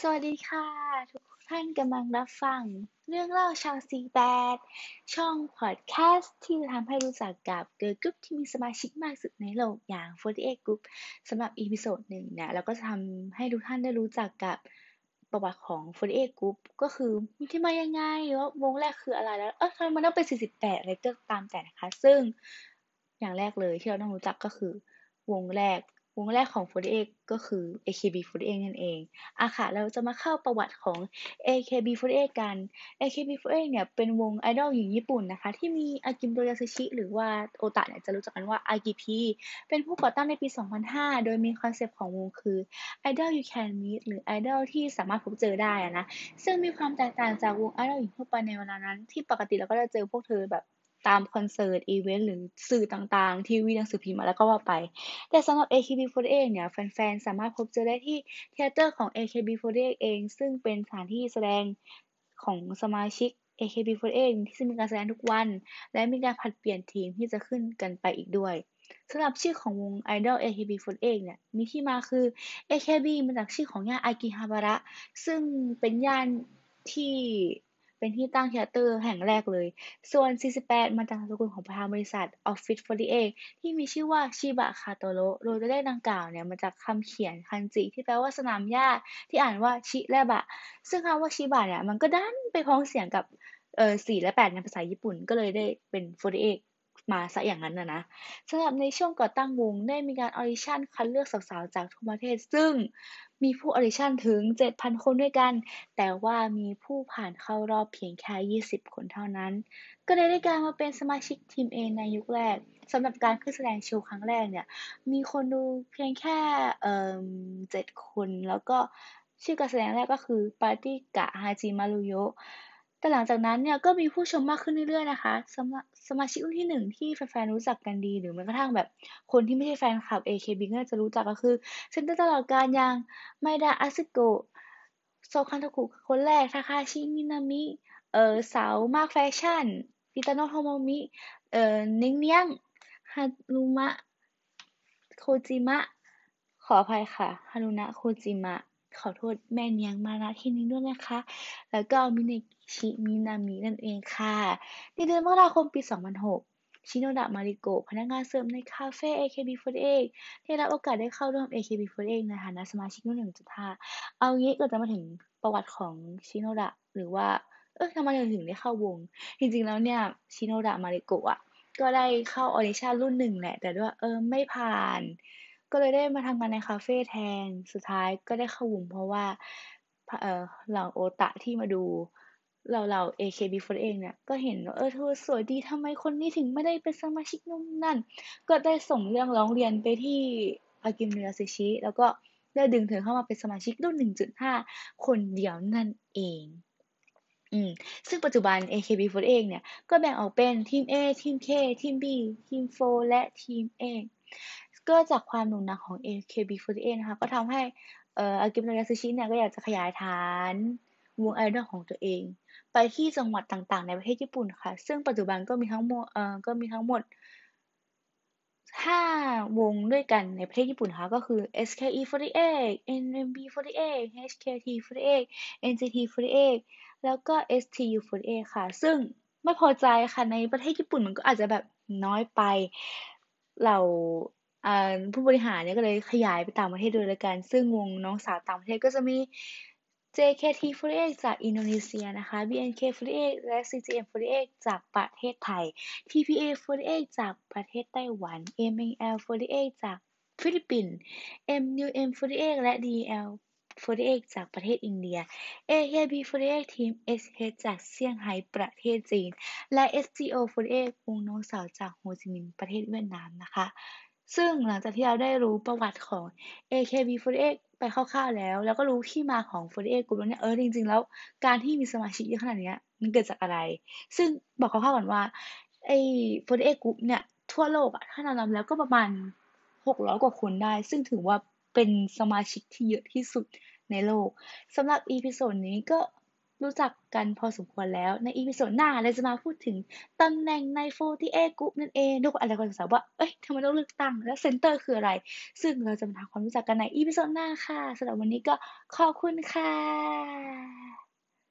สวัสดีค่ะ ทุกท่านกำลังรับฟัง เรื่องเล่าชาวซีแบดช่องพอดแคสต์ที่จะทำให้รู้จักกับ girl group ที่มีสมาชิกมากสุดในโลกอย่าง 48 Group สำหรับ episode หนึ่งเนี่ยเราก็จะทำให้ทุกท่านได้รู้จักกับประวัติของ 48 Group ก็คือมีที่มายังไงว่าวงแรกคืออะไรแล้วเออทำไมมันต้องเป็น 48 อะไรก็ตามแต่นะคะ ซึ่งอย่างแรกเลยที่เราต้องรู้จักก็คือวงแรก วงแรกของ 48 ก็คือ AKB48 นั่นเองอะค่ะ เราจะมาเข้าประวัติของ AKB48 กัน AKB48 เนี่ย เป็นวงไอดอลหญิงญี่ปุ่นนะคะ ที่มีอากิโมโตะ ยาซูชิ หรือว่าโอตะเนี่ย จะรู้จักกันว่าอากิพีเป็นผู้ก่อตั้งในปี 2005 โดยมี concept ของวงคือ Idol You Can Meet หรือ Idol ที่สามารถพบเจอได้นะ ซึ่งมีความแตกต่างจากวงไอดอลหญิงทั่วไปในเวลานั้น ที่ปกติเราก็จะเจอพวกเธอแบบ ตามคอนเสิร์ตอีเวนต์หรือสื่อต่างๆ ทีวีหนังสือพิมพ์แล้วก็ว่าไป แต่สำหรับ AKB48 เนี่ยแฟนๆ สามารถพบเจอได้ที่ theater ของ AKB48 เอง ซึ่งเป็นสถานที่แสดงของสมาชิก AKB48 ที่จะมีการแสดงทุกวัน และมีการผลัดเปลี่ยนทีมที่จะขึ้นกันไปอีกด้วยสำหรับชื่อของวงไอดอล AKB48 เนี่ยมีที่มาคือ AKB มาจากชื่อของย่านอากิฮาบาระ ซึ่งเป็นย่านที่ เป็นที่ตั้ง theater แห่งแรกเลย ส่วน 48 มาจากสกุลของประธานบริษัท Office 48 ที่มีชื่อว่าชิบะ โคทาโร่โดยตัวเลขดังกล่าวเนี่ยมาจากคำเขียนคันจิที่แปลว่าสนามหญ้าที่อ่านว่าชิและบะ ซึ่งคำว่าชิบะเนี่ยมันก็ดันไปพ้องเสียงกับเอ่อ4และ8ในภาษาญี่ปุ่นก็เลยได้เป็น48 มาซะอย่างนั้นนะนะสำหรับในช่วงก่อตั้งวงได้มีการ audition คัดเลือกสาวๆจากทั่วประเทศ ซึ่งมีผู้ audition ถึง 7,000 คนด้วยกัน แต่ว่ามีผู้ผ่านเข้ารอบเพียงแค่ 20 คนเท่านั้น ก็เลยได้กลายมาเป็นสมาชิกทีม A ในยุคแรกสำหรับการขึ้นแสดงโชว์ครั้งแรกเนี่ย มีคนดูเพียงแค่เอ่อ7คน แล้วก็ชื่อการแสดงแรกก็คือปาร์ตี้กะฮาจิมารุโย แต่หลังจากนั้นเนี่ยก็มีผู้ชมมากขึ้นเรื่อยๆนะคะ สมาสมาชิกรุ่นที่หนึ่งที่แฟนๆรู้จักกันดี หรือแม้กระทั่งแบบคนที่ไม่ใช่แฟนคลับ AKB ก็จะรู้จักก็คือ center ตลอดการอย่างไมดาอาซึโกะโซคันโทคุคนแรกทาคาฮาชิมินามิเอ่อสาวมากแฟชั่นอิตาโนะ โทโมมิเอ่อเนียงเนียงฮารุมะโคจิมะขออภัยค่ะฮารุนะโคจิมะ ขอโทษแม่เนียงมาณที่นี้ด้วยนะคะ แล้วก็มิเนงิชิมินามินั่นเองค่ะ ในเดือนมกราคมปี 2006ชิโนดะมาริโกะพนักงานเสิร์ฟในคาเฟ่ AKB48 ได้รับโอกาสได้เข้าร่วม AKB48 ในฐานะสมาชิกรุ่น1.5เอางี้ก็จะมาถึงประวัติของชิโนดะหรือว่าเออทำไมถึงได้เข้าวง จริงๆแล้วเนี่ยชิโนดะมาริโกะอะก็ได้เข้า audition รุ่นหนึ่งแหละ แต่ว่าเออไม่ผ่าน ก็เลยได้มาทำงานในคาเฟ่แทน สุดท้ายก็ได้เข้าวงเพราะว่าเออเหล่าโอตะที่มาดูเราเรา AKB48 เนี่ยก็เห็นว่าเออเธอสวยดีทำไมคนนี้ถึงไม่ได้เป็นสมาชิกนู่นนั่น ก็ได้ส่งเรื่องร้องเรียนไปที่อากิมิยาซิชิ แล้วก็ได้ดึงเธอเข้ามาเป็นสมาชิกรุ่น 1.5 คนเดียวนั่นเอง อืม ซึ่งปัจจุบัน AKB48 เนี่ย ก็แบ่งออกเป็นทีม A ทีม K ทีม B ทีม 4 และทีม A ก็จากความหนุนหนักของ AKB48 นะคะ ก็ทำให้เอ่ออากิมโนยาซึชิเนี่ย ก็อยากจะขยายฐานวงไอดอลของตัวเอง ไปที่จังหวัดต่างๆ ในประเทศญี่ปุ่นค่ะ ซึ่งปัจจุบันก็มีทั้งหมดเอ่อก็มีทั้งหมด 5 วงด้วยกันในประเทศญี่ปุ่นคะก็คือ SKE48 NMB48 HKT48 NCT48 แล้วก็ STU48 ค่ะ ซึ่งไม่พอใจค่ะในประเทศญี่ปุ่นมันก็อาจจะแบบน้อยไป เราผู้บริหารเนี่ยก็เลยขยายไปต่างประเทศด้วยละกัน ซึ่งวงน้องสาวต่างประเทศก็จะมี JKT48 จากอินโดนีเซียนะคะ BNK48 และ CGM48 จากประเทศไทย TPA48 จากประเทศไต้หวัน MNL48 จากฟิลิปปินส์ MUM48 และ DL48 จากประเทศอินเดีย AKB48 ทีม SH จากเซี่ยงไฮ้ประเทศจีน และ SGO48 วงน้องสาวจากโฮจิมินห์ประเทศเวียดนามนะคะ ซึ่งหลังจากที่เราได้รู้ประวัติของ AKB48 ไปคร่าวๆแล้ว แล้วก็รู้ที่มาของ 48 Group แล้วเนี่ยเออจริงๆ แล้วการที่มีสมาชิกเยอะขนาดนี้มันเกิดจากอะไร ซึ่งบอกคร่าวๆก่อนว่าไอ้48 Group เนี่ยทั่วโลกอะถ้านำแล้วก็ประมาณ 600 กว่าคนได้ ซึ่งถือว่าเป็นสมาชิกที่เยอะที่สุดในโลกสำหรับ episode นี้ก็ รู้จักกันพอสมควรแล้วใน episode หน้าเราจะมาพูดถึงตำแหน่งใน48 Group นั่นเองทุกคนอาจจะสงสัยว่า เอ้ยทำไมต้องเลือกตั้ง และ center คืออะไร ซึ่งเราจะมาทำความรู้จักกันใน episode หน้าค่ะสำหรับวันนี้ก็ขอบคุณค่ะ